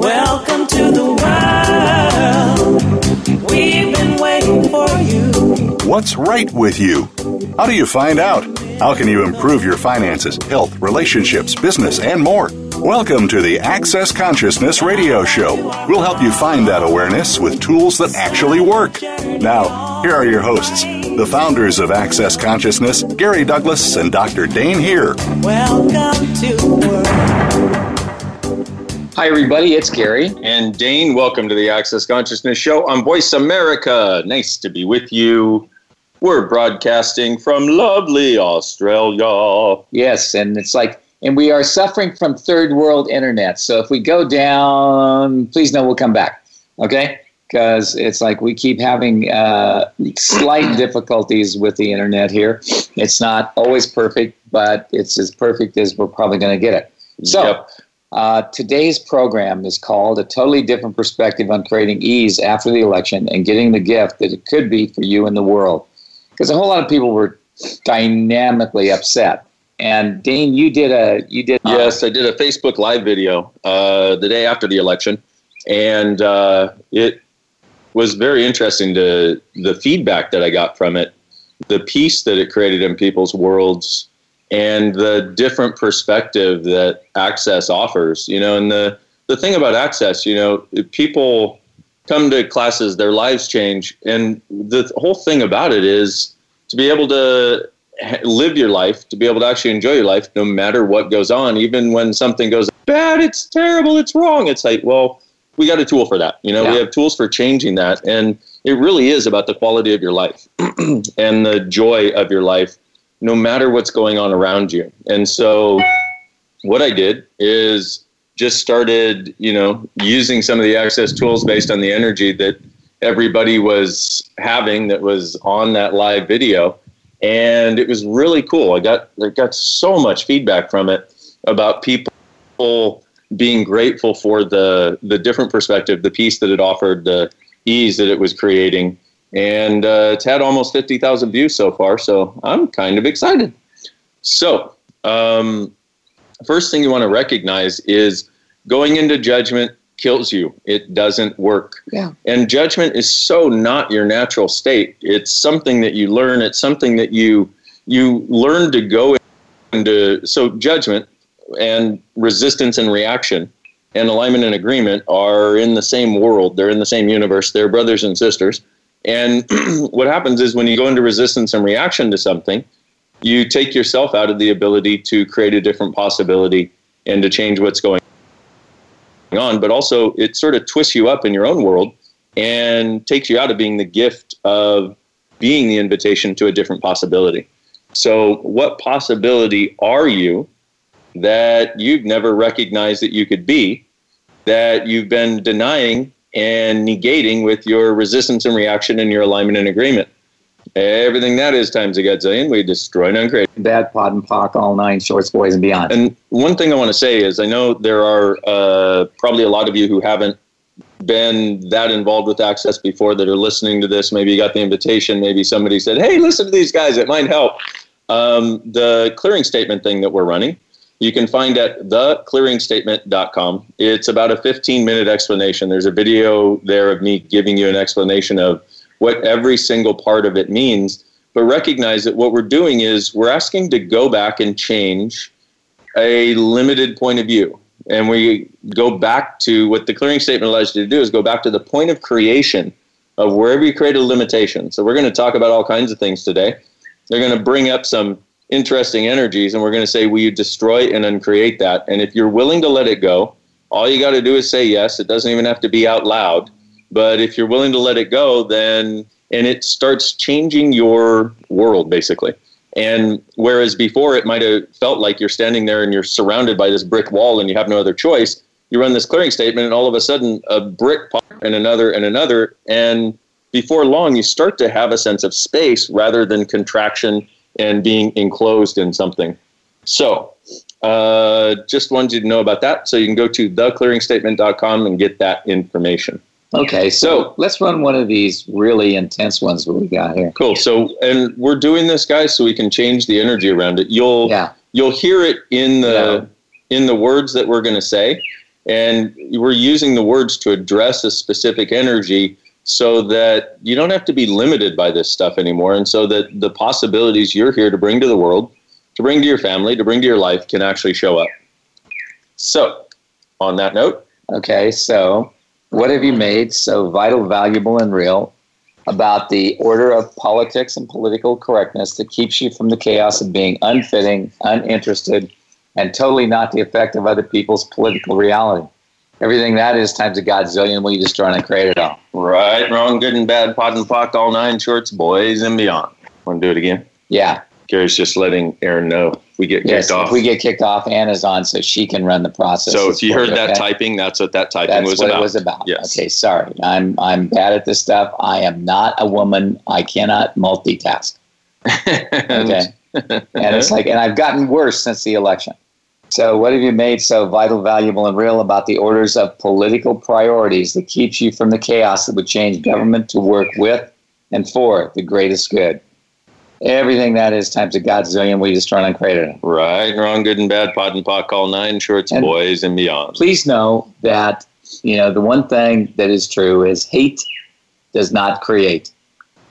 Welcome to the world. We've been waiting for you. What's right with you? How do you find out? How can you improve your finances, health, relationships, business, and more? Welcome to the Access Consciousness Radio Show. We'll help you find that awareness with tools that actually work. Now, here are your hosts, the founders of Access Consciousness, Gary Douglas and Dr. Dane Heer. Welcome to the world. Hi, everybody. It's Gary. And Dane, welcome to the Access Consciousness Show on Voice America. Nice to be with you. We're broadcasting from lovely Australia. Yes, and it's like, and we are suffering from third world internet. So if we go down, please know we'll come back. Okay? Because it's like we keep having uh, slight difficulties with the internet here. It's not always perfect, but it's as perfect as we're probably going to get it. So, Yep. Uh, today's program is called A Totally Different Perspective on Creating Ease After the Election and Getting the Gift That It Could Be for You and the World. Because a whole lot of people were dynamically upset. And Dane, you did a you did Yes, I did a Facebook Live video uh, the day after the election, and uh, it was very interesting to the feedback that I got from it, the peace that it created in people's worlds, and the different perspective that Access offers. You know, and the the thing about Access, you know, people come to classes, their lives change, and the whole thing about it is to be able to live your life, to be able to actually enjoy your life, no matter what goes on, even when something goes bad, it's terrible, it's wrong. It's like, well, we got a tool for that. You know, we have tools for changing that, and it really is about the quality of your life and the joy of your life, no matter what's going on around you. And so, what I did is just started, you know, using some of the access tools based on the energy that everybody was having that was on that live video and it was really cool. I got I got so much feedback from it about people being grateful for the the different perspective, the peace that it offered, the ease that it was creating, and uh, it's had almost fifty thousand views so far. So I'm kind of excited. So um, first thing you want to recognize is going into judgment kills you. It doesn't work. Yeah. And judgment is so not your natural state. It's something that you learn. It's something that you you learn to go into. So judgment and resistance and reaction and alignment and agreement are in the same world. They're in the same universe. They're brothers and sisters. And what happens is when you go into resistance and reaction to something, you take yourself out of the ability to create a different possibility and to change what's going on. But also, it sort of twists you up in your own world and takes you out of being the gift of being the invitation to a different possibility. So, what possibility are you that you've never recognized that you could be, that you've been denying and negating with your resistance and reaction and your alignment and agreement? Everything that is times a gazillion, we destroy and uncreate. bad POD and POC, all nine shorts, boys, and beyond. And one thing I want to say is I know there are uh, probably a lot of you who haven't been that involved with Access before that are listening to this. Maybe you got the invitation. Maybe somebody said, hey, listen to these guys. It might help. Um, the clearing statement thing that we're running, you can find at theclearingstatement.com. It's about a 15 minute explanation. There's a video there of me giving you an explanation of what every single part of it means. But recognize that what we're doing is we're asking to go back and change a limited point of view. And we go back to what the clearing statement allows you to do is go back to the point of creation of wherever you create a limitation. So we're going to talk about all kinds of things today. They're going to bring up some interesting energies and we're going to say, will you destroy and uncreate that? And if you're willing to let it go, all you got to do is say yes. It doesn't even have to be out loud. But if you're willing to let it go, then, and it starts changing your world basically. And whereas before it might have felt like you're standing there and you're surrounded by this brick wall and you have no other choice, you run this clearing statement and all of a sudden a brick pop and another and another. And before long, you start to have a sense of space rather than contraction and being enclosed in something. So, uh, just wanted you to know about that. So you can go to theclearingstatement.com and get that information. Okay, so, So- let's run one of these really intense ones that we got here. Cool. So, and we're doing this, guys, so we can change the energy around it. You'll Yeah. you'll hear it in the in the words that we're going to say, And we're using the words to address a specific energy so that you don't have to be limited by this stuff anymore. And so that the possibilities you're here to bring to the world, to bring to your family, to bring to your life can actually show up. So, on that note, Okay, so what have you made so vital, valuable, and real about the order of politics and political correctness that keeps you from the chaos of being unfitting, uninterested, and totally not the effect of other people's political reality? Everything that is times a godzillion will you destroy and create it all. right, wrong, good and bad, POD and POC, all nine shorts, boys and beyond. Want to do it again? Yeah. Gary's just letting Aaron know we get kicked Yes. off. If we get kicked off, Anna's on so she can run the process. so if you heard that okay? typing, that's what that typing That's was what about. it was about. Yes. Okay, sorry. I'm I'm bad at this stuff. I am not a woman. I cannot multitask. Okay. and it's like, and I've gotten worse since the election. So, what have you made so vital, valuable, and real about the orders of political priorities that keeps you from the chaos that would change government to work with and for the greatest good? Everything that is times a godzillion we destroy and created it. Right, wrong, good and bad, pot and pot, all nine shorts, And- boys and beyond. Please know that you know the one thing that is true is hate does not create.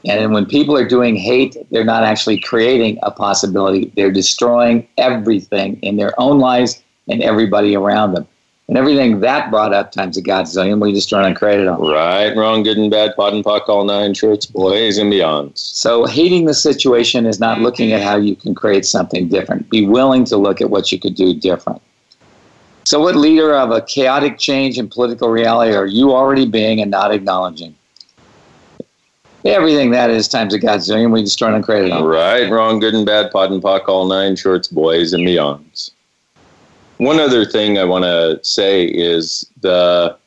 And when people are doing hate, they're not actually creating a possibility. They're destroying everything in their own lives and everybody around them. And everything that brought up times a godzillion, we destroy and create it all. Right, wrong, good and bad, POD and POC, all nine shorts, boys and beyonds. So hating the situation is not looking at how you can create something different. Be willing to look at what you could do different. So, what leader of a chaotic change in political reality are you already being and not acknowledging? Everything that is times a godzillion, we destroy and create it all. Right, wrong, good and bad, POD and POC, all nine shorts, boys and beyonds. One other thing I want to say is the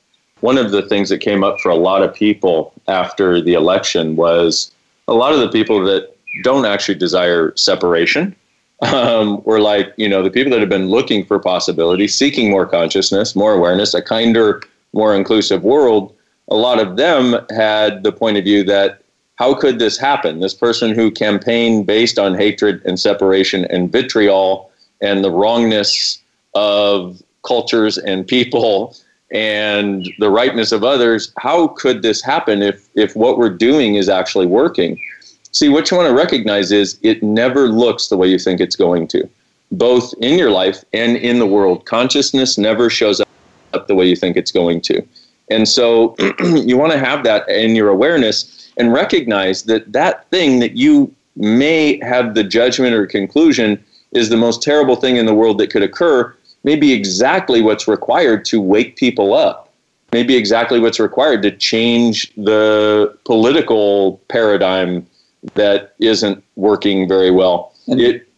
one of the things that came up for a lot of people after the election was a lot of the people that don't actually desire separation um, were like, you know, the people that have been looking for possibility, seeking more consciousness, more awareness, a kinder, more inclusive world. A lot of them had the point of view that how could this happen? This person who campaigned based on hatred and separation and vitriol and the wrongness of cultures and people and the rightness of others, how could this happen if, if what we're doing is actually working? See, what you want to recognize is it never looks the way you think it's going to, both in your life and in the world. Consciousness never shows up the way you think it's going to. And so you want to have that in your awareness and recognize that that thing that you may have the judgment or conclusion is the most terrible thing in the world that could occur may be exactly what's required to wake people up maybe exactly what's required to change the political paradigm that isn't working very well. It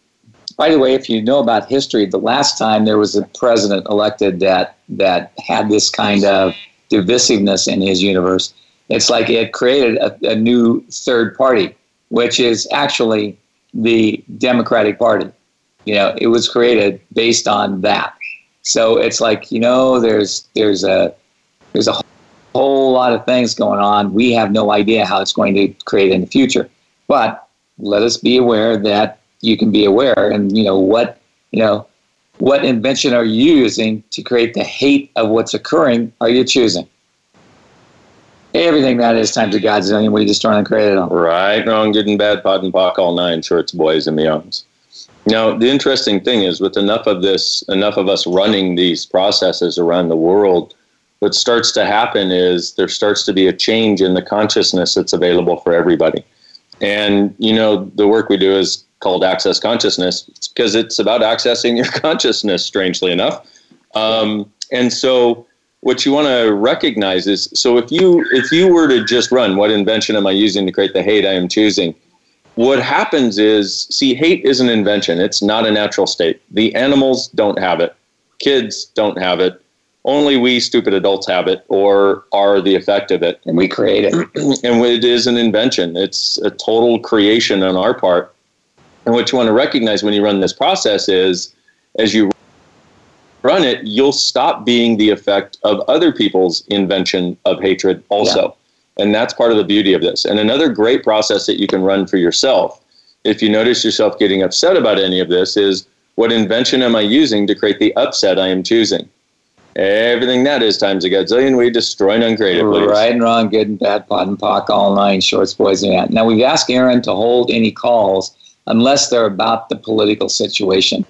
By the way, if you know about history, the last time there was a president elected that that had this kind of divisiveness in his universe, it's like it created a, a new third party, which is actually the Democratic Party. You know, it was created based on that. So it's like you know, there's there's a there's a whole lot of things going on. We have no idea how it's going to create in the future, but let us be aware that you can be aware and you know what you know what invention are you using to create the hate of what's occurring are you choosing everything that is times a godzillion We just and create it all Right, wrong, good and bad, POD and POC, all nine shorts, boys and beyonds. Now, the interesting thing is, with enough of this, enough of us running these processes around the world, what starts to happen is there starts to be a change in the consciousness that's available for everybody. And, you know, the work we do is called Access Consciousness because it's about accessing your consciousness, strangely enough. Um, and so, what you want to recognize is so if you if you were to just run what invention am i using to create the hate i am choosing? What happens is see hate is an invention. It's not a natural state. The animals don't have it. Kids don't have it. Only we stupid adults have it or are the effect of it. And we create it. And it is an invention. It's a total creation on our part. And what you want to recognize when you run this process is as you run it, you'll stop being the effect of other people's invention of hatred also. And that's part of the beauty of this. And another great process that you can run for yourself, if you notice yourself getting upset about any of this, is what invention am I using to create the upset I am choosing? Everything that is times a gazillion, we destroy and uncreate it, please. Right and wrong, good and bad, POD and POC, all nine, shorts, boys, and that. Now, we've asked Aaron to hold any calls unless they're about the political situation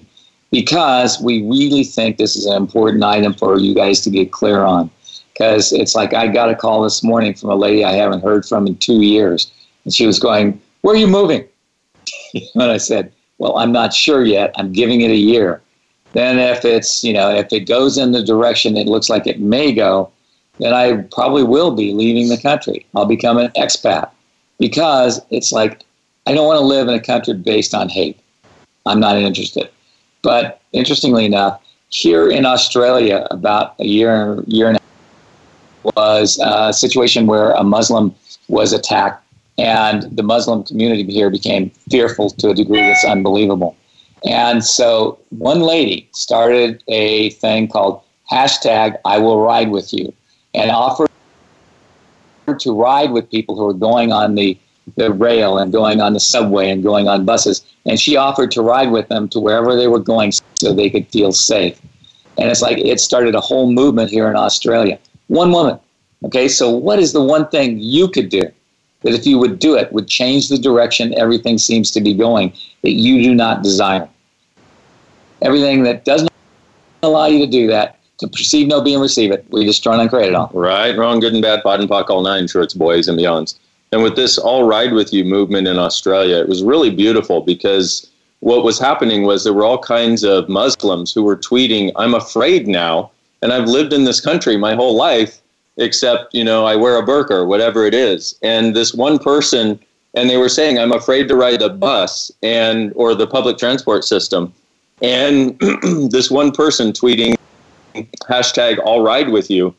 because we really think this is an important item for you guys to get clear on. Because it's like I got a call this morning from a lady I haven't heard from in two years, and she was going, Where are you moving? and I said, Well, I'm not sure yet. I'm giving it a year. Then, if it's, you know, if it goes in the direction it looks like it may go, then I probably will be leaving the country. I'll become an expat because it's like I don't want to live in a country based on hate. I'm not interested. But interestingly enough, here in Australia, about a year, year and a half, was a situation where a Muslim was attacked, and the Muslim community here became fearful to a degree that's unbelievable. And so one lady started a thing called hashtag I will ride with you and offered to ride with people who are going on the the rail and going on the subway and going on buses. And she offered to ride with them to wherever they were going so they could feel safe. And it's like it started a whole movement here in Australia. One woman. Okay, so what is the one thing you could do that if you would do it would change the direction everything seems to be going that you do not desire? Everything that doesn't allow you to do that, to perceive no be and receive it, we just destroy and create it all. Right, wrong, good and bad, POD and POC, all nine shorts, boys and beyonds. And with this I'll Ride With You movement in Australia, it was really beautiful because what was happening was there were all kinds of Muslims who were tweeting, I'm afraid now, and I've lived in this country my whole life, except, you know, I wear a burqa or whatever it is. And this one person, and they were saying, I'm afraid to ride the bus and or the public transport system. And this one person tweeting hashtag I'll Ride With You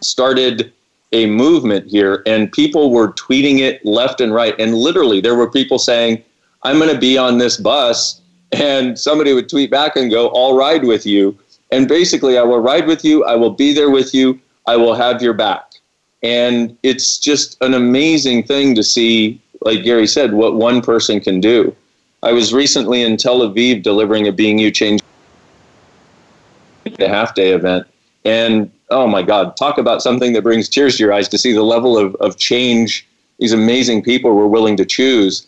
started a movement here, and people were tweeting it left and right. And literally, there were people saying, I'm going to be on this bus. And somebody would tweet back and go, I'll ride with you. And basically, I will ride with you. I will be there with you. I will have your back. And it's just an amazing thing to see, like Gary said, what one person can do. I was recently in Tel Aviv delivering a Being You Change a half day event. And oh my God, talk about something that brings tears to your eyes to see the level of, of change these amazing people were willing to choose.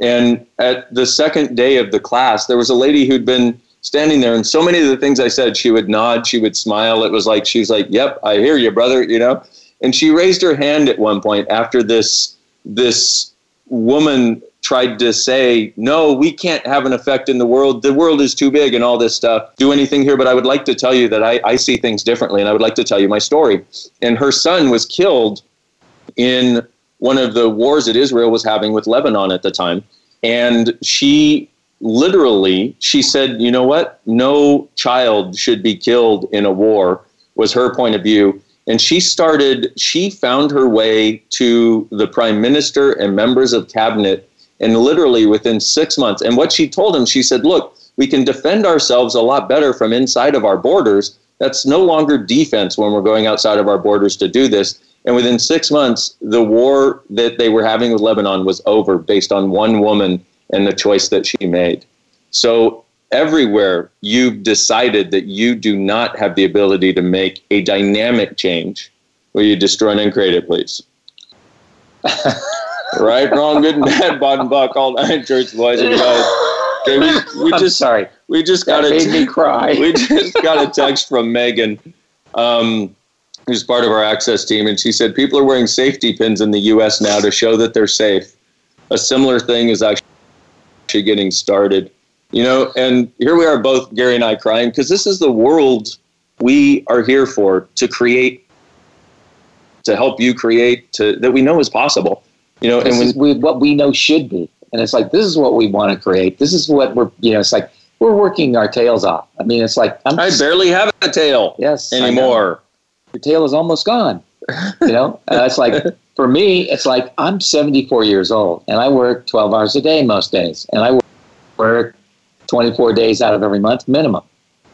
And at the second day of the class, there was a lady who'd been standing there, and so many of the things I said, she would nod, she would smile. It was like, she's like, Yep, I hear you, brother, you know? And she raised her hand at one point after this this woman tried to say, no, we can't have an effect in the world. The world is too big and all this stuff. Do anything here, but I would like to tell you that I, I see things differently and I would like to tell you my story. And her son was killed in one of the wars that Israel was having with Lebanon at the time. And she literally, she said, you know what? No child should be killed in a war, was her point of view. And she started, she found her way to the prime minister and members of cabinet and literally within six months. And what she told him, she said, look, we can defend ourselves a lot better from inside of our borders. That's no longer defense when we're going outside of our borders to do this. And within six months, the war that they were having with Lebanon was over based on one woman and the choice that she made. So everywhere you've decided that you do not have the ability to make a dynamic change, will you destroy and create it, please? right, wrong, good and bad, bottom buck, all nine church boys and guys. Okay, we, we I'm just sorry. we just got That a made me cry. we just got a text from Megan, um, who's part of our access team, and she said people are wearing safety pins in the U.S. now to show that they're safe. A similar thing is actually getting started. You know, and here we are, both Gary and I, crying because this is the world we are here for to create, to help you create, to that we know is possible. You know, This and when we, what we know should be. And it's like, this is what we want to create. This is what we're, you know, it's like we're working our tails off. I mean, it's like, I'm I barely have a tail yes, anymore. Your tail is almost gone. You know, uh, it's like, for me, it's like I'm 74 years old and I work 12 hours a day most days. And I work 24 days out of every month minimum.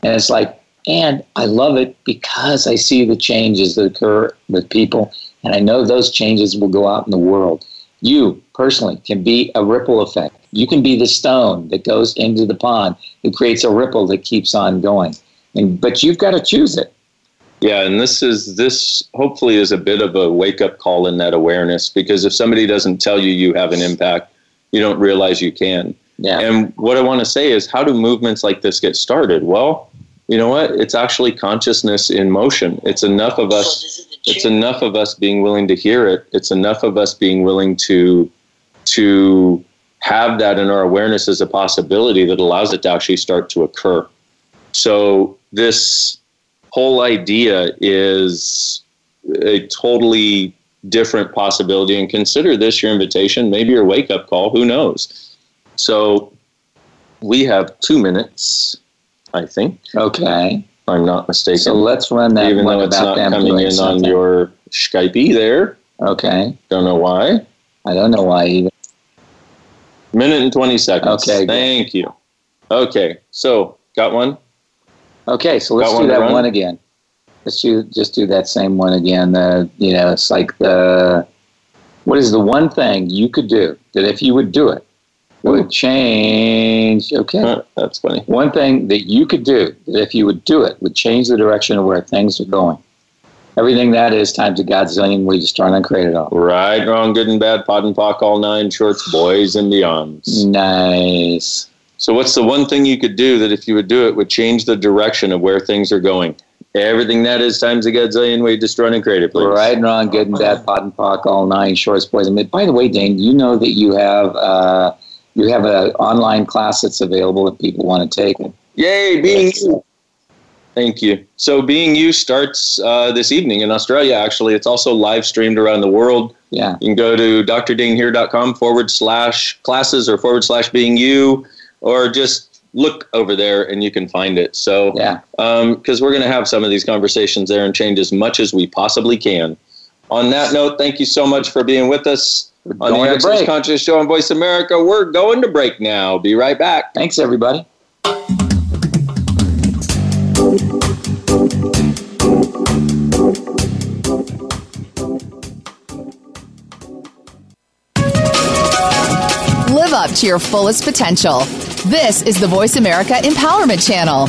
And it's like, and I love it because I see the changes that occur with people. And I know those changes will go out in the world. You personally can be a ripple effect. You can be the stone that goes into the pond that creates a ripple that keeps on going. And but you've got to choose it. Yeah, and this is this hopefully is a bit of a wake up call in that awareness because if somebody doesn't tell you you have an impact, you don't realize you can. Yeah. And what I want to say is how do movements like this get started? Well, you know what? It's actually consciousness in motion. It's enough of us it's enough of us being willing to hear it. It's enough of us being willing to to have that in our awareness as a possibility that allows it to actually start to occur. So this whole idea is a totally different possibility and consider this your invitation, maybe your wake up call, who knows. So we have 2 minutes, I think. Okay. I'm not mistaken. So let's run that even one though it's not them coming in something. on your Skype there. Okay. Don't know why. I don't know why either. Minute and 20 seconds. Okay, good. Thank you. Okay. So, got one? Okay, so let's Got do one that one again. Let's do just do that same one again. Uh, you know, it's like the what is the one thing you could do that if you would do it would change? Okay, Huh, that's funny. one thing that you could do that if you would do it would change the direction of where things are going. Everything that is times a godzillion, we just turn and create it all. Right, wrong, good and bad, POD and POC, all nine shorts, boys and beyonds. Nice. So, what's the one thing you could do that if you would do it would change the direction of where things are going? Everything that is times a godzillion, we just run and create it, please. Right and wrong, good and bad, POD and POC, all nine shorts, boys. and men. By the way, Dane, you know that you have uh, you have an online class that's available if people want to take it. Yay, being you. Thank you. So, being you starts uh, this evening in Australia, actually. It's also live streamed around the world. Yeah, You can go to drdaneheer.com forward slash classes or forward slash being you, or just look over there and you can find it. So, yeah. because we're going to have some of these conversations there and change as much as we possibly can. On that note, thank you so much for being with us We're on the going to Access break. Conscious Show on Voice America. We're going to break now. Be right back. Thanks, everybody. Live up to your fullest potential. This is the Voice America Empowerment Channel.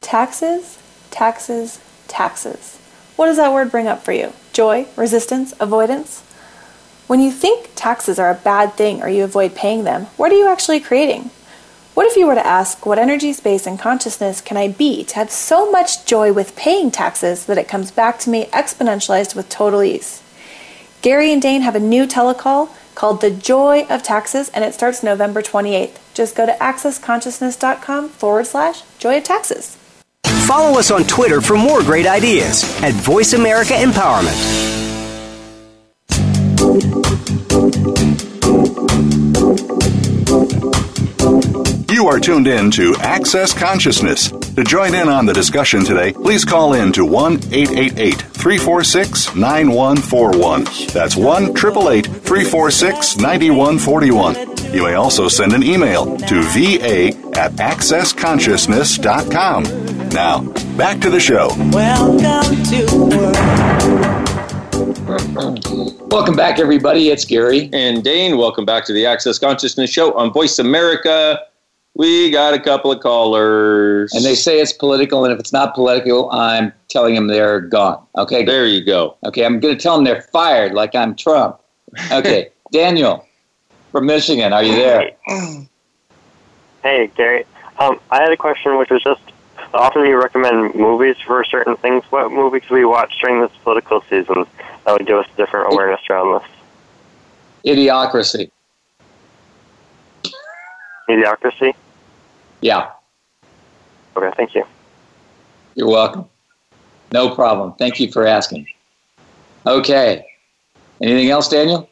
Taxes, taxes, taxes. What does that word bring up for you? Joy, resistance, avoidance? When you think taxes are a bad thing or you avoid paying them, what are you actually creating? What if you were to ask, what energy, space, and consciousness can I be to have so much joy with paying taxes that it comes back to me exponentialized with total ease? Gary and Dane have a new telecall called The Joy of Taxes, and it starts November 28th. Just go to accessconsciousness.com forward slash joy of taxes. Follow us on Twitter for more great ideas at Voice America Empowerment. You are tuned in to Access Consciousness. To join in on the discussion today, please call in to 1 888 346 9141. That's 1 888 346 9141. You may also send an email to va at accessconsciousness.com. Now, back to the show. Welcome to work. Welcome back, everybody. It's Gary. And Dane, welcome back to the Access Consciousness Show on Voice America. We got a couple of callers. And they say it's political, and if it's not political, I'm telling them they're gone. Okay. there you go. Okay. I'm going to tell them they're fired, like I'm Trump. Okay. Daniel from Michigan, are you there? Hey, Gary. Um, I had a question, which was just often you recommend movies for certain things. What movie could we watch during this political season that would give us different awareness around this? Idiocracy. Idiocracy? Yeah. Okay, thank you. You're welcome. No problem. Thank you for asking. Okay. Anything else, Daniel?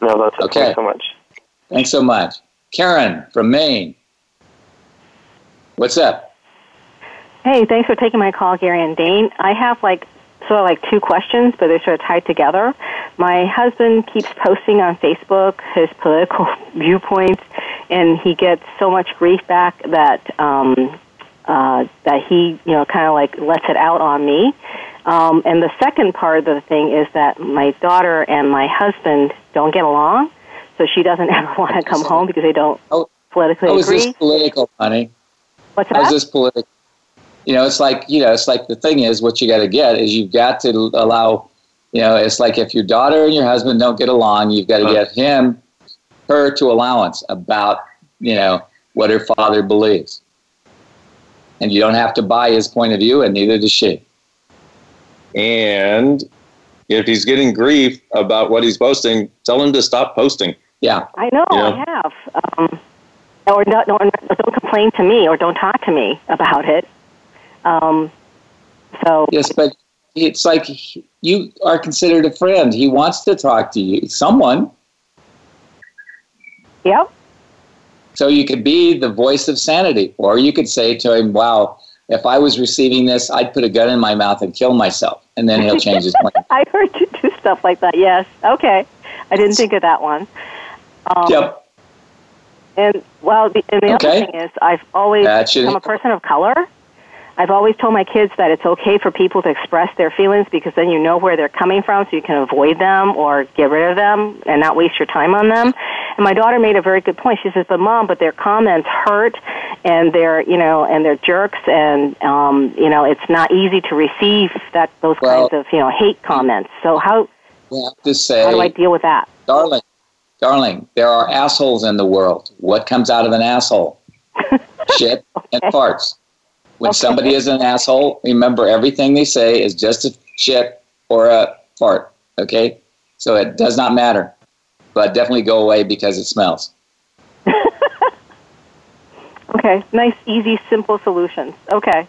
No, that's it. Okay. Thanks so much. Thanks so much. Karen from Maine. What's up? Hey, thanks for taking my call, Gary and Dane. I have like sort of like two questions, but they're sort of tied together. My husband keeps posting on Facebook his political viewpoints, and he gets so much grief back that um, uh, that he, you know, kind of like lets it out on me. Um, and the second part of the thing is that my daughter and my husband don't get along, so she doesn't ever want to come home because they don't Oh, politically How is agree. this political, honey? What's How's this political? You know, it's like you know, it's like the thing is, what you got to get is you've got to allow. You know, it's like if your daughter and your husband don't get along, you've got to Huh. get him, her to allowance about you know what her father believes, and you don't have to buy his point of view, and neither does she. And if he's getting grief about what he's posting, tell him to stop posting. Yeah, I know, Yeah. I have. Um, or don't, don't, don't complain to me or don't talk to me about it. Um, so, yes, but it's like he- you are considered a friend. He wants to talk to you, someone. Yep. So you could be the voice of sanity, or you could say to him, "Wow, if I was receiving this, I'd put a gun in my mouth and kill myself," and then he'll change his mind. I heard you do stuff like that. Yes. Okay. I didn't think of that one. Um, yep. And well, the, and the Okay. other thing is, I've always I'm a person of color. I've always told my kids that it's okay for people to express their feelings because then you know where they're coming from, so you can avoid them or get rid of them and not waste your time on them. And my daughter made a very good point. She says, "But mom, but their comments hurt, and they're you know, and they're jerks, and um, you know, it's not easy to receive that those Well- kinds of you know hate comments. So how You have to say, how do I deal with that?" darling, darling, there are assholes in the world. What comes out of an asshole? Shit and farts. When Okay. somebody is an asshole, remember everything they say is just a shit or a fart. Okay, so it does not matter, but definitely go away because it smells. Okay, nice, easy, simple solutions. Okay,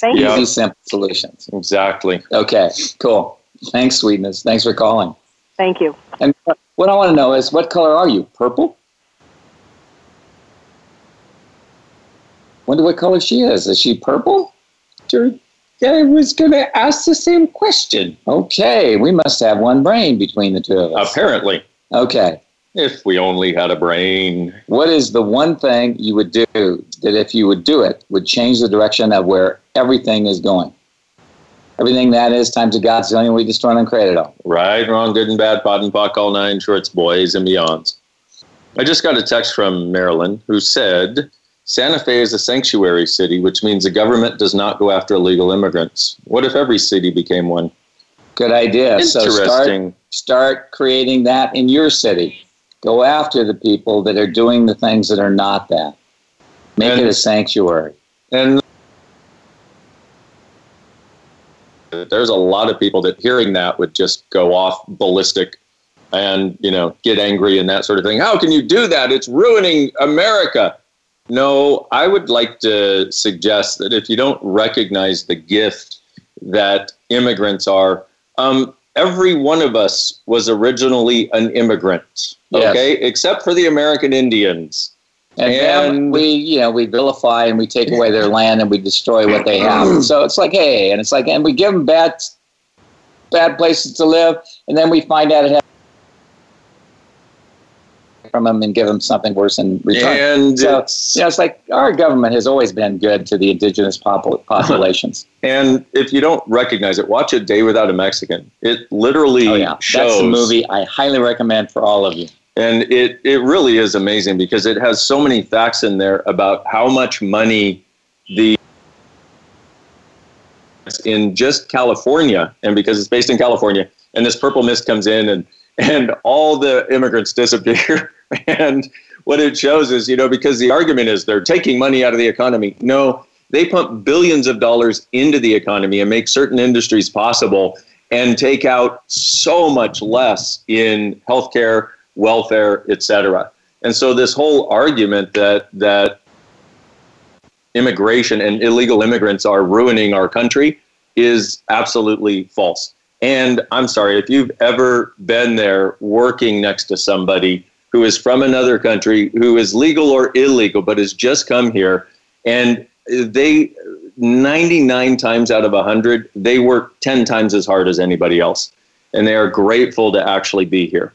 Thank Easy, you. simple solutions. Exactly. Okay, cool. Thanks, sweetness. Thanks for calling. thank you. And what I want to know is, what color are you? Purple? Wonder what color she is. Is she purple? Sure. I was going to ask the same question. Okay, we must have one brain between the two of us. Apparently, Okay, if we only had a brain. what is the one thing you would do that, if you would do it, would change the direction of where everything is going? Everything that is times of a godzillion, we destroy and create it all. Right, wrong, good and bad, POD and POC, all nine shorts, boys and beyonds. I just got a text from Marilyn who said Santa Fe is a sanctuary city, which means the government does not go after illegal immigrants. What if every city became one? Good idea. So start start creating that in your city. Go after the people that are doing the things that are not that. Make And- it a sanctuary. And there's a lot of people that hearing that would just go off ballistic and, you know, get angry and that sort of thing. How can you do that? It's ruining America. No, I would like to suggest that if you don't recognize the gift that immigrants are, um, every one of us was originally an immigrant, Yes. okay, except for the American Indians. And, then And- we, you know, we vilify and we take away their land and we destroy what they have. so it's like, hey, and it's like, and we give them bad, bad places to live, and then we find out it has from them and give them something worse in return. And so, it's- you know, it's like our government has always been good to the indigenous popul- populations. And if you don't recognize it, watch A Day Without a Mexican. It literally oh yeah, shows. that's the movie I highly recommend for all of you. And it, it really is amazing because it has so many facts in there about how much money the in just California, and because it's based in California, and this purple mist comes in and and all the immigrants disappear. and what it shows is, you know, because the argument is they're taking money out of the economy. No, they pump billions of dollars into the economy and make certain industries possible and take out so much less in healthcare, welfare, etc. And so this whole argument that that immigration and illegal immigrants are ruining our country is absolutely false. And I'm sorry, if you've ever been there working next to somebody who is from another country, who is legal or illegal, but has just come here, and they 99 times out of 100, they work 10 times as hard as anybody else. And they are grateful to actually be here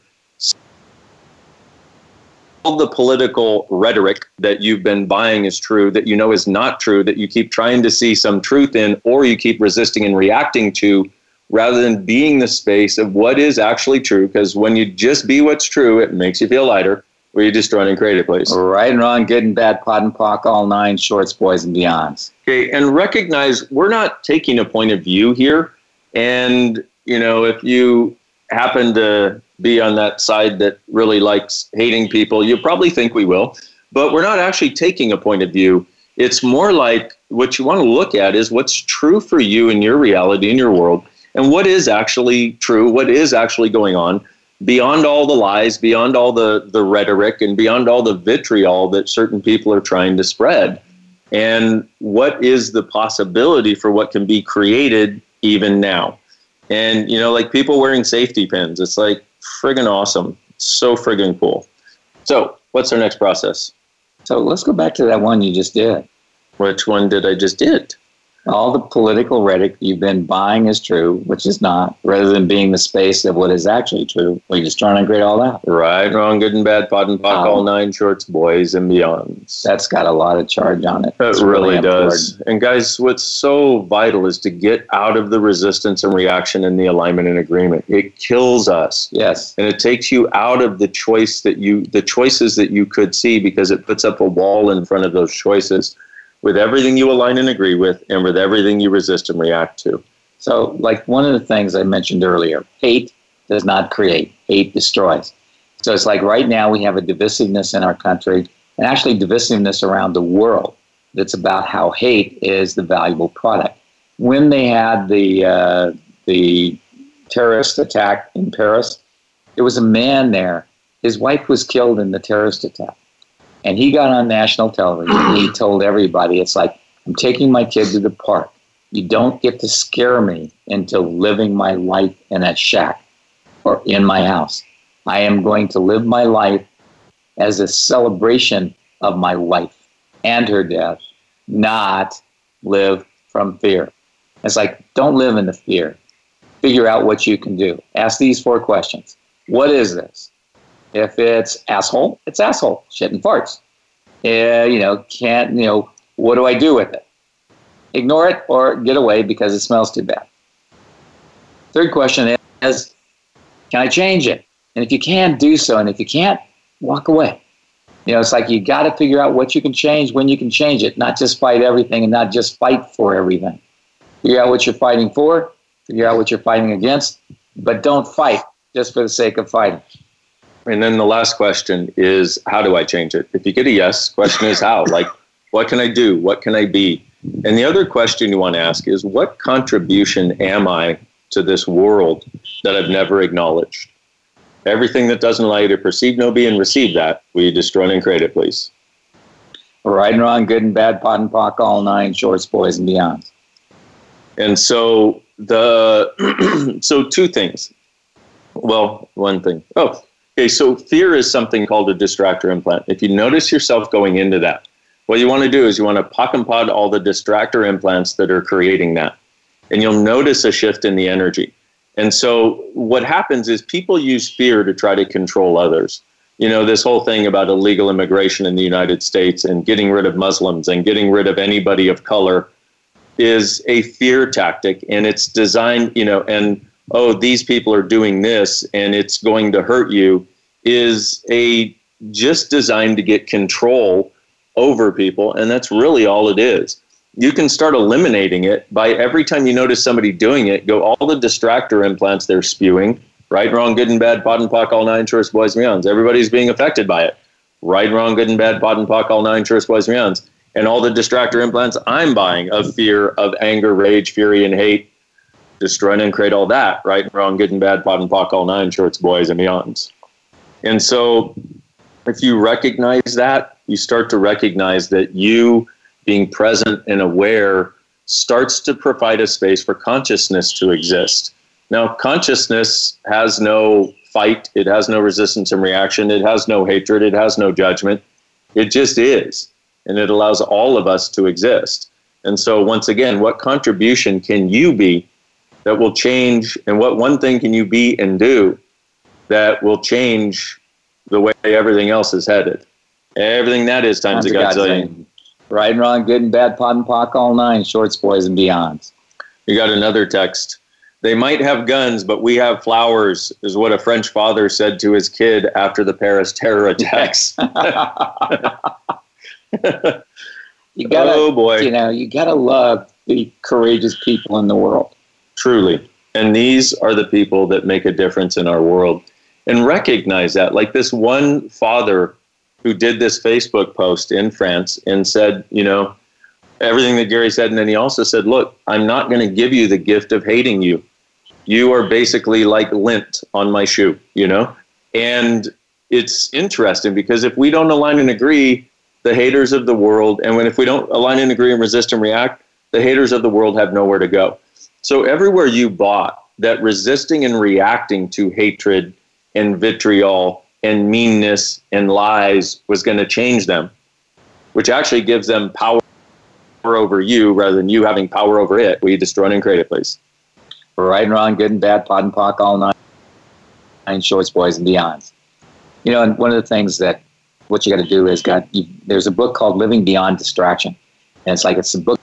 all the political rhetoric that you've been buying is true, that you know is not true, that you keep trying to see some truth in, or you keep resisting and reacting to, rather than being the space of what is actually true. Because when you just be what's true, it makes you feel lighter. Where you just run and create a place. Right and wrong, good and bad, POD and POC, all nine, shorts, boys, and beyonds. Okay, and recognize we're not taking a point of view here. And, you know, if you happen to be on that side that really likes hating people, you probably think we will. But we're not actually taking a point of view. It's more like what you want to look at is what's true for you in your reality, in your world, and what is actually true, what is actually going on beyond all the lies, beyond all the, the rhetoric, and beyond all the vitriol that certain people are trying to spread. And what is the possibility for what can be created even now? And, you know, like people wearing safety pins, it's like friggin' awesome. So friggin' cool. So, what's our next process? So let's go back to that one you just did. Which one did I just did? All the political rhetoric you've been buying is true, which is not, rather than being the space of what is actually true. We're just trying to grade all that. Right, wrong, good and bad, POD and POC, Um, all nine shorts, boys and beyonds. That's got a lot of charge on it. It It's really, does. And guys, what's so vital is to get out of the resistance and reaction and the alignment and agreement. It kills us. Yes. And it takes you out of the choice that you the choices that you could see because it puts up a wall in front of those choices with everything you align and agree with and with everything you resist and react to. So, like one of the things I mentioned earlier, hate does not create, hate destroys. So, it's like right now we have a divisiveness in our country and actually divisiveness around the world that's about how hate is the valuable product. When they had the, uh, the terrorist attack in Paris, there was a man there. His wife was killed in the terrorist attack. And he got on national television and he told everybody, it's like, I'm taking my kid to the park. You don't get to scare me into living my life in a shack or in my house. I am going to live my life as a celebration of my wife and her death, not live from fear. It's like, don't live in the fear. Figure out what you can do. Ask these four questions. What is this? If it's asshole, it's asshole. Shit and farts. Uh, you know, can't, you know, what do I do with it? Ignore it or get away because it smells too bad. Third question is, can I change it? And if you can, do so. And if you can't, walk away. You know, it's like you got to figure out what you can change when you can change it, not just fight everything and not just fight for everything. Figure out what you're fighting for, figure out what you're fighting against, but don't fight just for the sake of fighting. And then the last question is how do I change it? If you get a yes, question is how? Like what can I do? What can I be? And the other question you want to ask is what contribution am I to this world that I've never acknowledged? Everything that doesn't allow you to perceive, know, be, and receive that, will you destroy and create it, please? Right and wrong, good and bad, POD and POC, all nine, shorts, boys, and beyond. And so the so two things. Well, one thing. Oh, okay. So fear is something called a distractor implant. If you notice yourself going into that, what you want to do is you want to POC and POD all the distractor implants that are creating that, and you'll notice a shift in the energy. And so what happens is people use fear to try to control others. you know, this whole thing about illegal immigration in the United States and getting rid of Muslims and getting rid of anybody of color is a fear tactic. And it's designed, you know, and oh, these people are doing this and it's going to hurt you is a just designed to get control over people. And that's really all it is. You can start eliminating it by every time you notice somebody doing it, go all the distractor implants they're spewing, right, wrong, good and bad, POD and POC, all nine shorts, boys beyonds. Everybody's being affected by it. Right, wrong, good and bad, POD and POC, all nine shorts, boys beyonds. And all the distractor implants I'm buying of fear, of anger, rage, fury, and hate, destroy and create all that, right, And wrong, good and bad, POD and POC, all nine shorts, boys and beyonds. And so if you recognize that, you start to recognize that you being present and aware starts to provide a space for consciousness to exist. Now, consciousness has no fight, it has no resistance and reaction, it has no hatred, it has no judgment. It just is. And it allows all of us to exist. And so, once again, what contribution can you be that will change? And what one thing can you be and do that will change the way everything else is headed? Everything that is times, times a godzillion. Right and wrong, good and bad, POD and POC, all nine, shorts, boys, and beyonds. You got another text. They might have guns, but we have flowers, is what a French father said to his kid after the Paris terror attacks. you gotta, oh boy! You know, you gotta love the courageous people in the world. Truly, and these are the people that make a difference in our world. And recognize that, like this one father who did this Facebook post in France and said, you know, everything that Gary said. And then he also said, look, I'm not going to give you the gift of hating you. You are basically like lint on my shoe, you know? And it's interesting because if we don't align and agree, the haters of the world, and when if we don't align and agree and resist and react, the haters of the world have nowhere to go. So everywhere you bought that resisting and reacting to hatred and vitriol and meanness and lies was going to change them, which actually gives them power over you rather than you having power over it. We destroy and create it, please. Right and wrong, good and bad, POD and POC, all nine, nine shorts, boys and beyonds. You know, and one of the things that what you got to do is got you, there's a book called Living Beyond Distraction, and it's like it's a book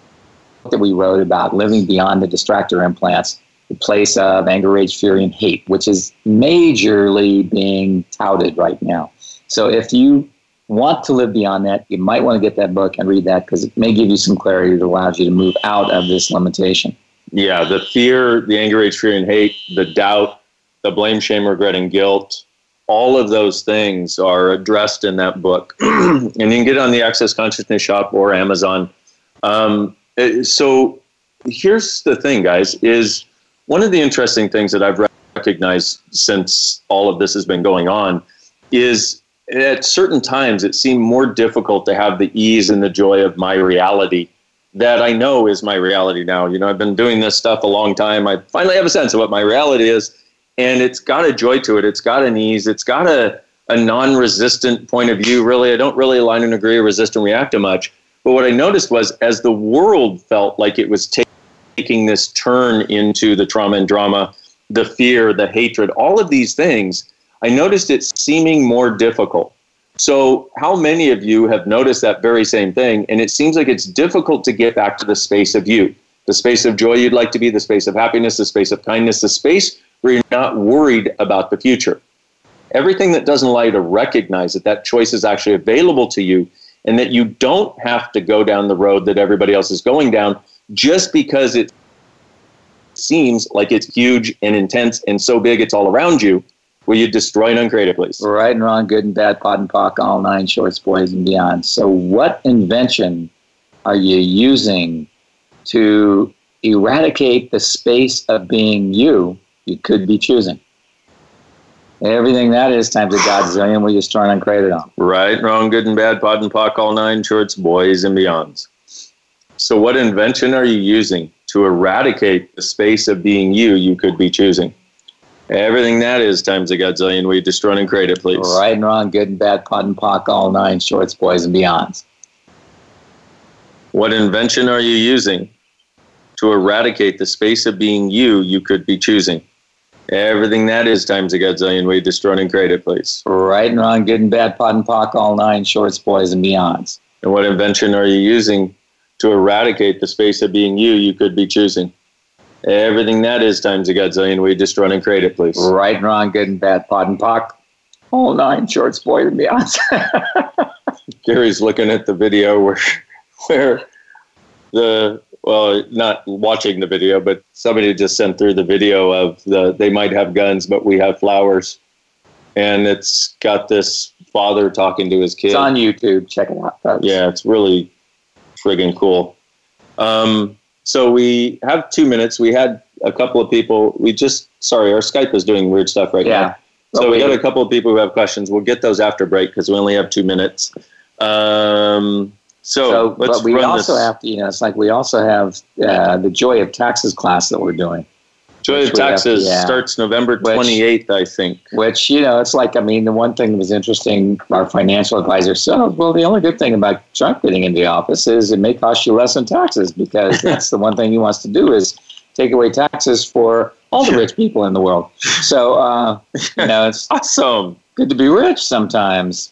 that we wrote about living beyond the distractor implants the place of anger, rage, fury, and hate, which is majorly being touted right now. So if you want to live beyond that, you might want to get that book and read that because it may give you some clarity that allows you to move out of this limitation. Yeah, the fear, the anger, rage, fury, and hate, the doubt, the blame, shame, regret, and guilt, all of those things are addressed in that book. and you can get it on the Access Consciousness Shop or Amazon. Um, Uh, so here's the thing, guys, is one of the interesting things that I've recognized since all of this has been going on is at certain times it seemed more difficult to have the ease and the joy of my reality that I know is my reality now. You know, I've been doing this stuff a long time. I finally have a sense of what my reality is, and it's got a joy to it. It's got an ease. It's got a, a non resistant point of view, really. I don't really align and agree, or resist, and react to much. But what I noticed was as the world felt like it was taking this turn into the trauma and drama, the fear, the hatred, all of these things, I noticed it seeming more difficult. So, how many of you have noticed that very same thing? And it seems like it's difficult to get back to the space of you, the space of joy you'd like to be, the space of happiness, the space of kindness, the space where you're not worried about the future. Everything that doesn't allow you to recognize that that choice is actually available to you and that you don't have to go down the road that everybody else is going down just because it seems like it's huge and intense and so big it's all around you, will you destroy an uncreate place. Right and wrong, good and bad, POD and POC, all nine shorts, boys and beyond. So, what invention are you using to eradicate the space of being you you could be choosing? Everything that is times a godzillion, we destroy and uncreate it on. Right, wrong, good and bad, POD and POC, all nine shorts, boys and beyonds. So, what invention are you using to eradicate the space of being you you could be choosing? Everything that is times a godzillion. We destroy and create it, please. Right and wrong, good and bad, POD and POC, all nine, shorts, boys, and beyonds. What invention are you using to eradicate the space of being you you could be choosing? Everything that is times a godzillion. We destroy and create it, please. Right and wrong, good and bad, POD and POC, all nine, shorts, boys, and beyonds. And what invention are you using to eradicate the space of being you you could be choosing? Everything that is times a godzillion. We destroy and create it, please. Right and wrong, good and bad, POD and POC, all nine, shorts, boys, and beyonds. Gary's looking at the video where where the well, not watching the video, but somebody just sent through the video of the they might have guns, but we have flowers, and it's got this father talking to his kid. It's on YouTube. Check it out. Folks. Yeah, it's really friggin' cool. Um, so we have two minutes. We had a couple of people. We just sorry, our Skype is doing weird stuff right Yeah. now. So we got a couple of people who have questions. We'll get those after break because we only have two minutes. Um, so, So, but we also this. have to, you know, it's like we also have uh, the Joy of Taxes class that we're doing. Joy of have- Taxes yeah. starts November Which- 28th, I think. Which, you know, it's like, I mean, the one thing that was interesting, our financial advisor said, "Oh, well, the only good thing about Trump getting into the office is it may cost you less in taxes because that's the one thing he wants to do is take away taxes for all the rich people in the world. So, uh, you know, it's awesome. good to be rich sometimes.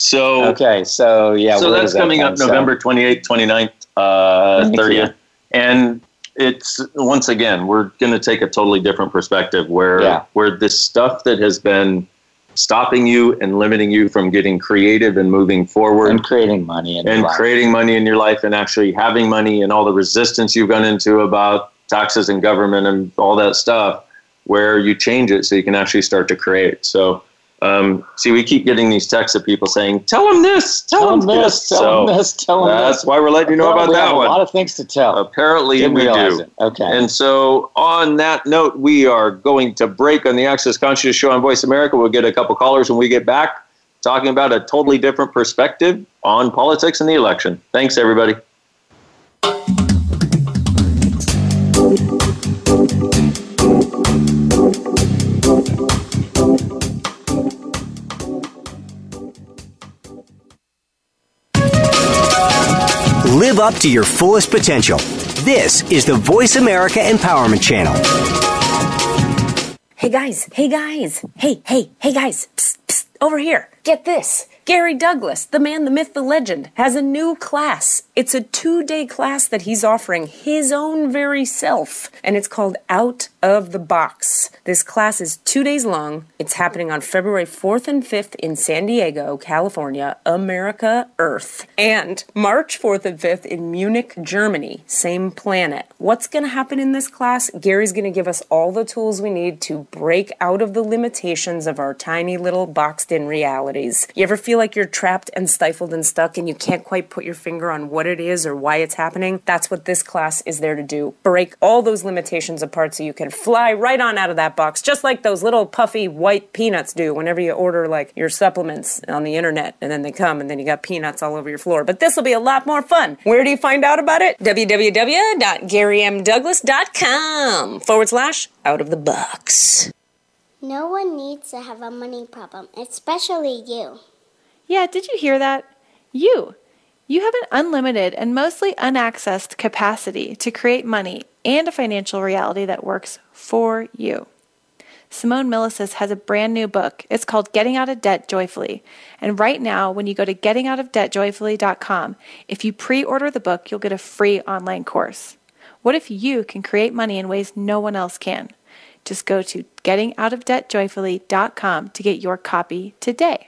So, Okay, so yeah. so that's that coming up So- November 28th, 29th, uh, Thank you. 30th. And it's once again, we're going to take a totally different perspective where Yeah. where this stuff that has been stopping you and limiting you from getting creative and moving forward and creating money and creating money in your life and actually having money and all the resistance you've gone into about taxes and government and all that stuff where you change it so you can actually start to create so um, see we keep getting these texts of people saying tell them this tell, them them this, tell them this, tell that's this. why we're letting you know about that have one A lot of things to tell. apparently Didn't we do it. Okay. and so, on that note, we are going to break on the Access Conscious Show on Voice America. We'll get a couple callers when we get back, talking about a totally different perspective on politics and the election. Thanks, everybody. Live up to your fullest potential. This is the Voice America Empowerment Channel. Hey guys, hey guys, hey, hey, hey guys, psst, psst, over here. Get this. Gary Douglas, the man, the myth, the legend, has a new class. It's a two day class that he's offering his own very self, and it's called Out of the Box. This class is two days long. It's happening on February 4th and 5th in San Diego, California, America, Earth, and March 4th and 5th in Munich, Germany, same planet. What's going to happen in this class? Gary's going to give us all the tools we need to break out of the limitations of our tiny little boxed in realities. You ever feel like you're trapped and stifled and stuck and you can't quite put your finger on what it is or why it's happening? That's what this class is there to do. Break all those limitations apart so you can fly right on out of that box, just like those little puffy white peanuts do whenever you order like your supplements on the internet and then they come and then you got peanuts all over your floor. But this will be a lot more fun. Where do you find out about it? www.garymdouglas.com forward slash out of the box. No one needs to have a money problem, especially you. Yeah, did you hear that? You. You have an unlimited and mostly unaccessed capacity to create money and a financial reality that works for you. Simone Milasas has a brand new book. It's called Getting Out of Debt Joyfully. And right now, when you go to gettingoutofdebtjoyfully.com, if you pre order the book, you'll get a free online course. What if you can create money in ways no one else can? Just go to gettingoutofdebtjoyfully.com to get your copy today.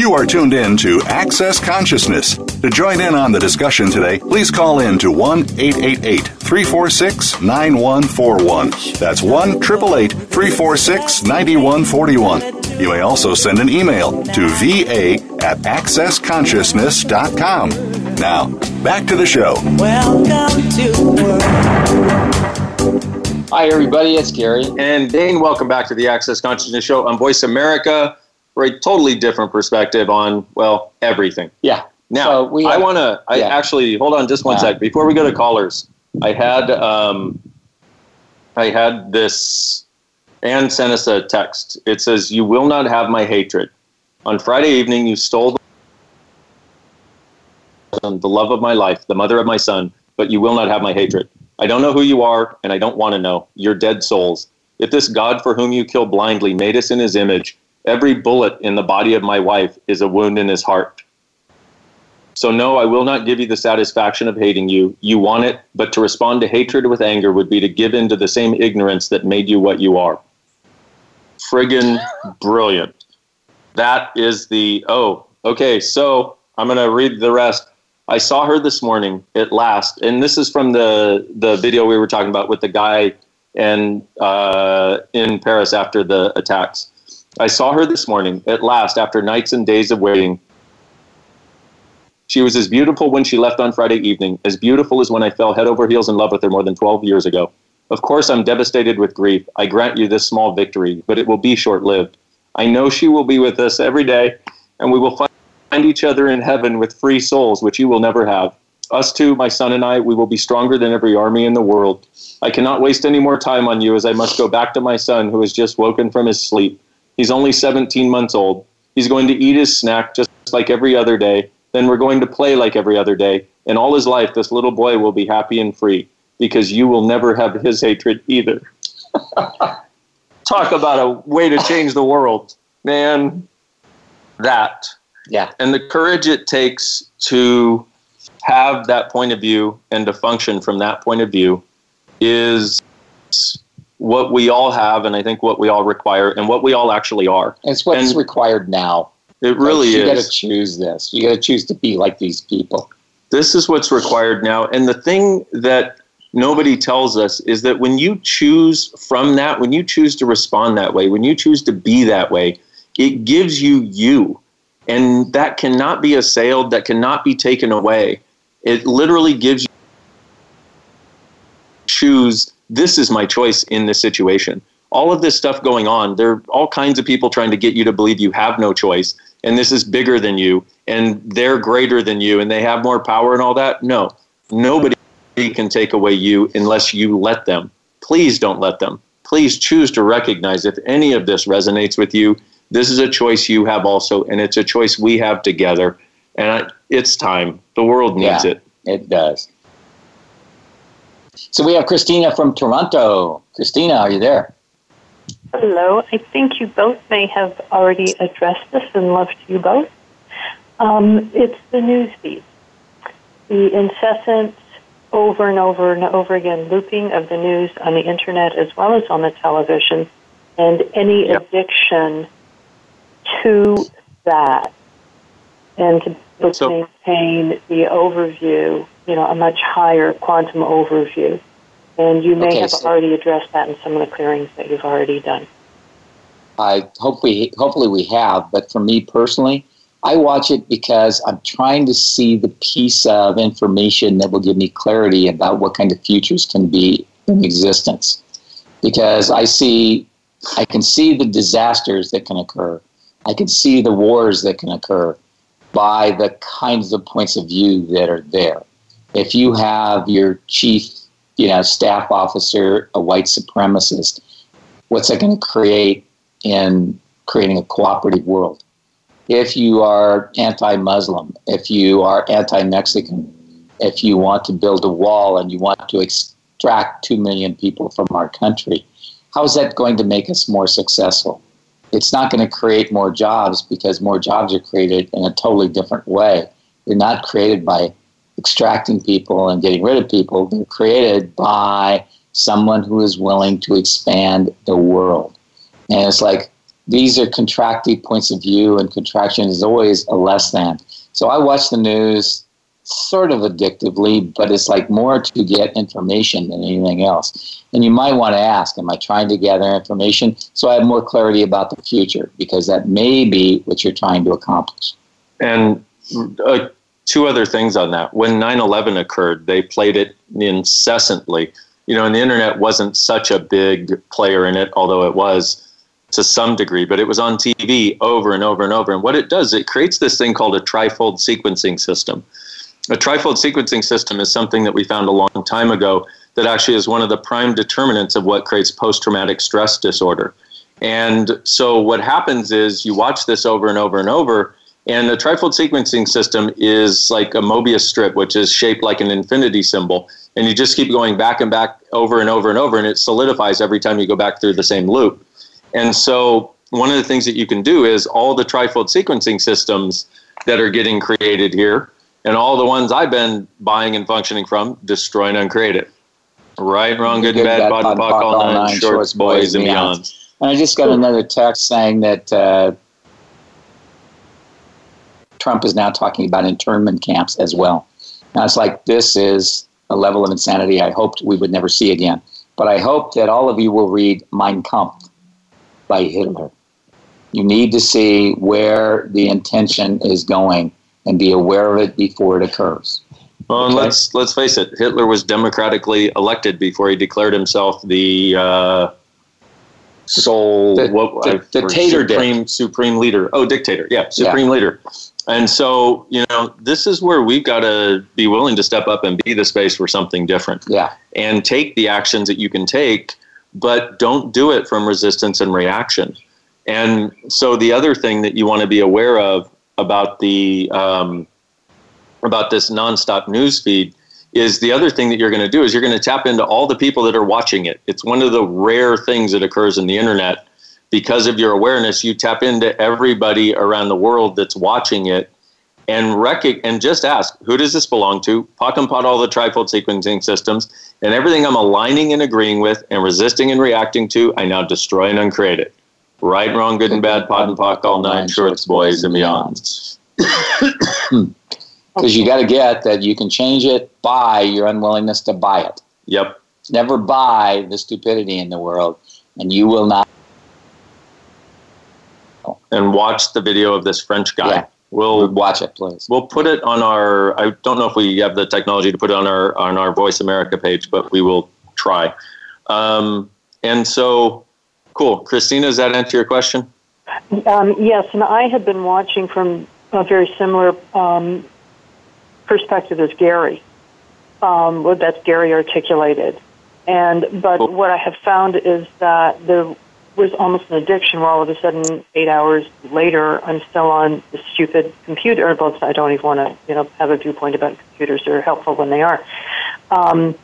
You are tuned in to Access Consciousness. To join in on the discussion today, please call in to 1 888 346 9141. That's 1 888 346 9141. You may also send an email to va at accessconsciousness.com. Now, back to the show. Welcome to Hi, everybody. It's Gary. And Dane, welcome back to the Access Consciousness Show on Voice America for a totally different perspective on, well, everything. Yeah. Now, So we I want to, I yeah. actually, hold on just one Yeah. sec. Before we go to callers, I had um, I had this. Anne sent us a text. It says, "You will not have my hatred." On Friday evening, you stole the, the love of my life, the mother of my son, but you will not have my hatred. I don't know who you are, and I don't want to know. You're dead souls. If this God for whom you kill blindly made us in his image, every bullet in the body of my wife is a wound in his heart. So, no, I will not give you the satisfaction of hating you. You want it, but to respond to hatred with anger would be to give in to the same ignorance that made you what you are. Friggin' brilliant. That is the. Oh, okay, so I'm going to read the rest. I saw her this morning at last, and this is from the, the video we were talking about with the guy and uh, in Paris after the attacks. I saw her this morning at last after nights and days of waiting. She was as beautiful when she left on Friday evening, as beautiful as when I fell head over heels in love with her more than 12 years ago. Of course, I'm devastated with grief. I grant you this small victory, but it will be short lived. I know she will be with us every day, and we will find each other in heaven with free souls, which you will never have. Us two, my son and I, we will be stronger than every army in the world. I cannot waste any more time on you as I must go back to my son who has just woken from his sleep. He's only 17 months old. He's going to eat his snack just like every other day. Then we're going to play like every other day. And all his life, this little boy will be happy and free because you will never have his hatred either. Talk about a way to change the world, man. That. Yeah. And the courage it takes to have that point of view and to function from that point of view is what we all have, and I think what we all require, and what we all actually are. It's what's and required now. It really you is. You got to choose this. You got to choose to be like these people. This is what's required now. And the thing that nobody tells us is that when you choose from that, when you choose to respond that way, when you choose to be that way, it gives you you. And that cannot be assailed, that cannot be taken away. It literally gives you choose this is my choice in this situation. All of this stuff going on, there are all kinds of people trying to get you to believe you have no choice and this is bigger than you and they're greater than you and they have more power and all that. No, nobody can take away you unless you let them. Please don't let them. Please choose to recognize if any of this resonates with you. This is a choice you have also, and it's a choice we have together. And it's time. The world needs yeah, it. It does. So we have Christina from Toronto. Christina, are you there? Hello. I think you both may have already addressed this, and love to you both. Um, it's the news feed, the incessant, over and over and over again looping of the news on the internet as well as on the television, and any yep. addiction to that, and to so, maintain the overview, you know, a much higher quantum overview. And you may okay, have so already addressed that in some of the clearings that you've already done. I hope we, hopefully we have, but for me personally, I watch it because I'm trying to see the piece of information that will give me clarity about what kind of futures can be in existence. Because I see, I can see the disasters that can occur. I can see the wars that can occur by the kinds of points of view that are there. If you have your chief, you know, staff officer, a white supremacist, what's that going to create in creating a cooperative world? If you are anti-Muslim, if you are anti-Mexican, if you want to build a wall and you want to extract two million people from our country, how is that going to make us more successful? it's not going to create more jobs because more jobs are created in a totally different way. They're not created by extracting people and getting rid of people. They're created by someone who is willing to expand the world. And it's like these are contracted points of view, and contraction is always a less than. So I watch the news sort of addictively, but it's like more to get information than anything else. And you might want to ask, am I trying to gather information so I have more clarity about the future? Because that may be what you're trying to accomplish. And uh, two other things on that. When 9 11 occurred, they played it incessantly. You know, and the internet wasn't such a big player in it, although it was to some degree, but it was on TV over and over and over. And what it does, it creates this thing called a trifold sequencing system A trifold sequencing system is something that we found a long time ago that actually is one of the prime determinants of what creates post traumatic stress disorder. And so what happens is you watch this over and over and over, and the trifold sequencing system is like a Mobius strip, which is shaped like an infinity symbol. And you just keep going back and back over and over and over, and it solidifies every time you go back through the same loop. And so one of the things that you can do is all the trifold sequencing systems that are getting created here, and all the ones I've been buying and functioning from, destroy and uncreate it. Right, wrong, good, and bad, bad, bad, bad, all nine, nine shorts, boys, and beyond. And I just got another text saying that uh, Trump is now talking about internment camps as well. Now it's like this is a level of insanity I hoped we would never see again. But I hope that all of you will read Mein Kampf by Hitler. You need to see where the intention is going and be aware of it before it occurs. Well, okay? let's let's face it. Hitler was democratically elected before he declared himself the uh, sole the, what, the, dictator, supreme supreme leader. Oh, dictator. Yeah, supreme yeah. leader. And so, you know, this is where we've got to be willing to step up and be the space for something different. Yeah. And take the actions that you can take, but don't do it from resistance and reaction. And so, the other thing that you want to be aware of about the um, about this nonstop news feed is the other thing that you're going to do is you're going to tap into all the people that are watching it. It's one of the rare things that occurs in the internet. Because of your awareness, you tap into everybody around the world that's watching it and rec- and just ask, who does this belong to? POC and POD all the trifold sequencing systems and everything I'm aligning and agreeing with and resisting and reacting to, I now destroy and uncreate it. Right, wrong, good and bad, POD and POC, all nine shorts, boys and beyonds. because you got to get that you can change it by your unwillingness to buy it. Yep. Never buy the stupidity in the world, and you will not. And watch the video of this French guy. Yeah. We'll watch it, please. We'll put it on our. I don't know if we have the technology to put it on our on our Voice America page, but we will try. Um, and so, cool, Christina. Does that answer your question? Um, yes, and I have been watching from a very similar um, perspective as Gary. Um, well, that's Gary articulated. And but what I have found is that there was almost an addiction where all of a sudden, eight hours later, I'm still on the stupid computer. Well, I don't even want to, you know, have a viewpoint about computers. They're helpful when they are. Um,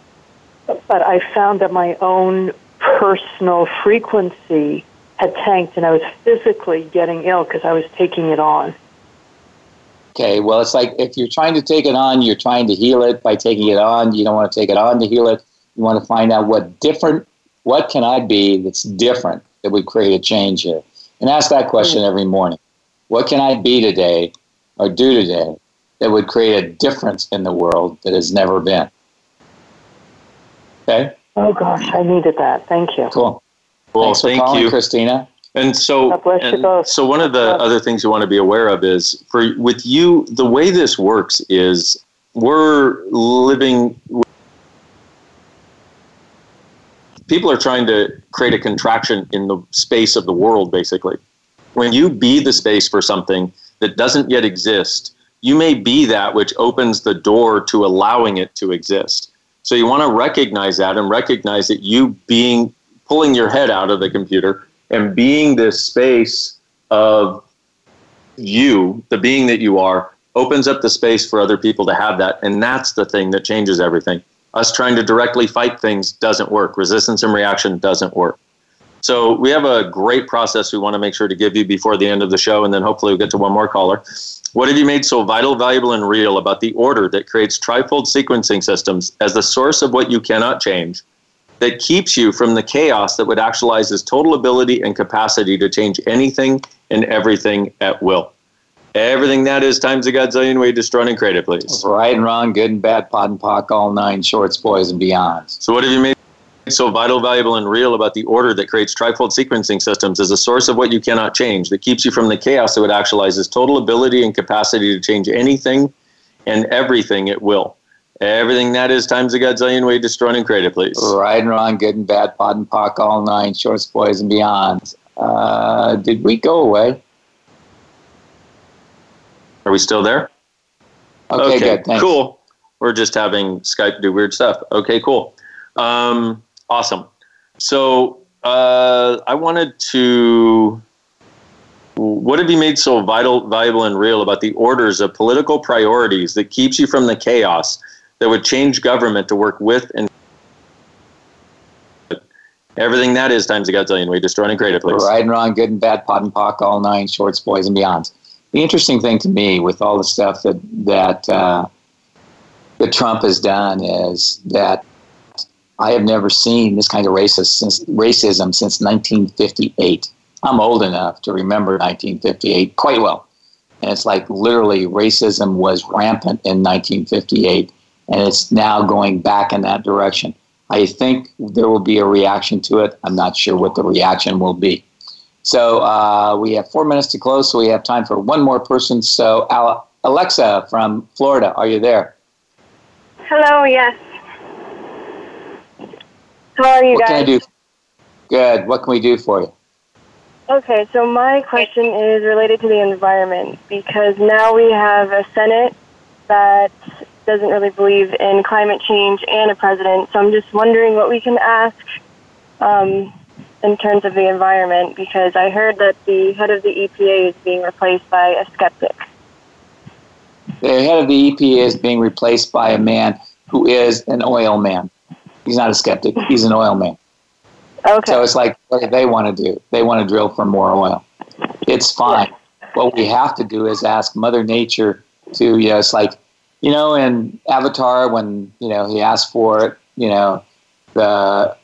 but I found that my own personal frequency had tanked, and I was physically getting ill because I was taking it on. Okay, well, it's like if you're trying to take it on, you're trying to heal it by taking it on. You don't want to take it on to heal it. You want to find out what different, what can I be that's different that would create a change here? And ask that question mm. every morning. What can I be today or do today that would create a difference in the world that has never been? Okay? Oh, gosh, I needed that. Thank you. Cool. Well, Thanks for thank calling, you. Christina. And so, and so one of the other things you want to be aware of is for with you, the way this works is we're living. People are trying to create a contraction in the space of the world, basically. When you be the space for something that doesn't yet exist, you may be that which opens the door to allowing it to exist. So you want to recognize that and recognize that you being pulling your head out of the computer and being this space of you, the being that you are, opens up the space for other people to have that. And that's the thing that changes everything. Us trying to directly fight things doesn't work. Resistance and reaction doesn't work. So we have a great process we want to make sure to give you before the end of the show, and then hopefully we'll get to one more caller. What have you made so vital, valuable, and real about the order that creates trifold sequencing systems as the source of what you cannot change? that keeps you from the chaos that would actualize his total ability and capacity to change anything and everything at will. Everything that is times a godzillion way to destroyed and create created, please. Right and wrong, good and bad, POD and POC, all nine shorts, boys and beyonds. So, what have you made so vital, valuable, and real about the order that creates trifold sequencing systems as a source of what you cannot change, that keeps you from the chaos that would actualize his total ability and capacity to change anything and everything it will? Everything that is times a godzillion way to destroyed and create created, please. Right and wrong, good and bad, POD and POC, all nine, shorts, boys, and beyond. Uh, did we go away? Are we still there? Okay, good. Thanks. Cool. We're just having Skype do weird stuff. Okay, cool. Um, awesome. So uh, I wanted to. What have you made so vital, valuable, and real about the orders of political priorities that keeps you from the chaos that would change government to work with and everything that is times a godzillion. We destroy and create it, please. Right and wrong, good and bad, POD and POC, all nine, shorts, boys, and beyonds. The interesting thing to me with all the stuff that that uh, that Trump has done is that I have never seen this kind of racist since, racism since 1958. I'm old enough to remember 1958 quite well. And it's like literally racism was rampant in 1958, and it's now going back in that direction. I think there will be a reaction to it. I'm not sure what the reaction will be. So uh, we have four minutes to close, so we have time for one more person. So, Alexa from Florida, are you there? Hello, yes. How are you what guys? can I do? Good. What can we do for you? Okay, so my question is related to the environment because now we have a Senate that doesn't really believe in climate change and a president. So I'm just wondering what we can ask um, in terms of the environment because I heard that the head of the EPA is being replaced by a skeptic. The head of the EPA is being replaced by a man who is an oil man. He's not a skeptic. He's an oil man. Okay. So it's like what do they want to do? They want to drill for more oil. It's fine. What we have to do is ask Mother Nature to, you know, it's like, you know, in Avatar when, you know, he asked for it, you know, the,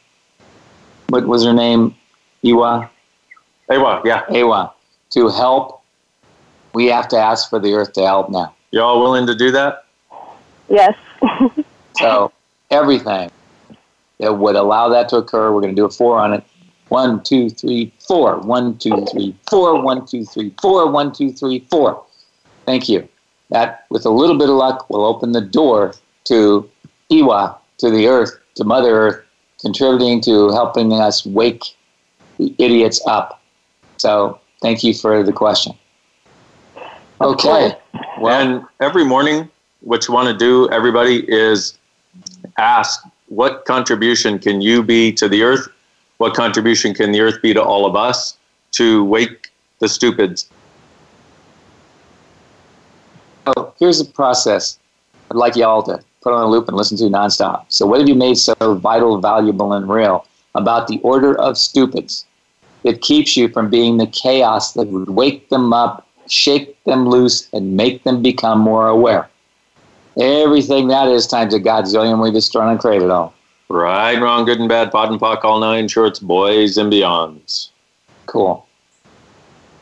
what was her name? Iwa? Eywa, yeah. Eywa. To help, we have to ask for the earth to help now. Y'all willing to do that? Yes. So everything that would allow that to occur, we're going to do a four on it. One, two, three, four. One, two, three, four. One, two, three, four. One, two, three, four. Thank you. That, with a little bit of luck, will open the door to Iwa, to the earth, to Mother Earth, contributing to helping us wake the idiots up. So thank you for the question. Okay. and every morning, what you want to do, everybody, is ask what contribution can you be to the earth? What contribution can the earth be to all of us to wake the stupids? Oh, here's the process. I'd like y'all to put on a loop and listen to nonstop. So, what have you made so vital, valuable, and real about the order of stupids that keeps you from being the chaos that would wake them up, shake them loose, and make them become more aware? Everything that is times a godzillion, we destroy and create it all. Right, wrong, good and bad, POD and POC, all nine shorts, boys and beyonds. Cool.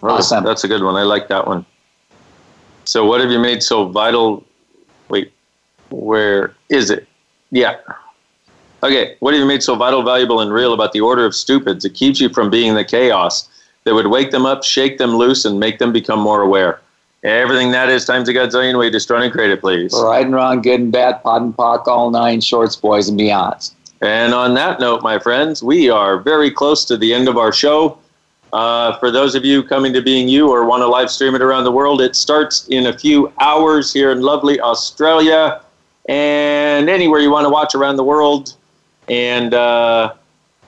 Awesome. That's a good one. I like that one. So, what have you made so vital? Wait, where is it? Yeah. Okay, what have you made so vital, valuable, and real about the order of stupids? It keeps you from being the chaos that would wake them up, shake them loose, and make them become more aware. Everything that is times a godzillion way, destroy and create it, please. Right and wrong, good and bad, POD and POC, all nine shorts, boys and beyonds. And on that note, my friends, we are very close to the end of our show. Uh, for those of you coming to Being You or want to live stream it around the world, it starts in a few hours here in lovely Australia and anywhere you want to watch around the world. And, uh,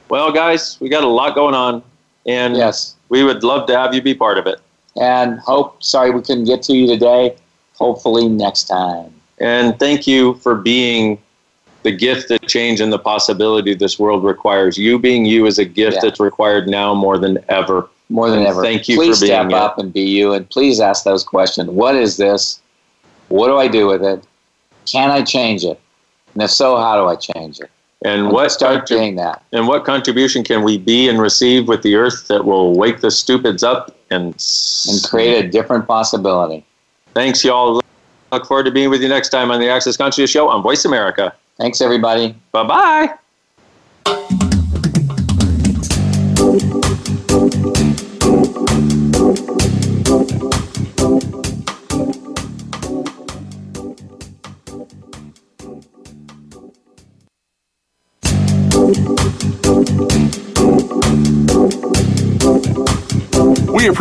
well, guys, we got a lot going on. And yes. we would love to have you be part of it. And hope, sorry we couldn't get to you today. Hopefully next time. And thank you for being the gift, the change, and the possibility this world requires. You being you is a gift Yeah. that's required now more than ever. More than And ever. Thank you please for being step it. up and be you, and please ask those questions. What is this? What do I do with it? Can I change it? And if so, how do I change it? And what start doing that? And what contribution can we be and receive with the earth that will wake the stupids up and and create a different possibility? Thanks, y'all. Look forward to being with you next time on the Access Conscious Show on Voice America. Thanks, everybody. Bye bye.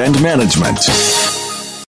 and management.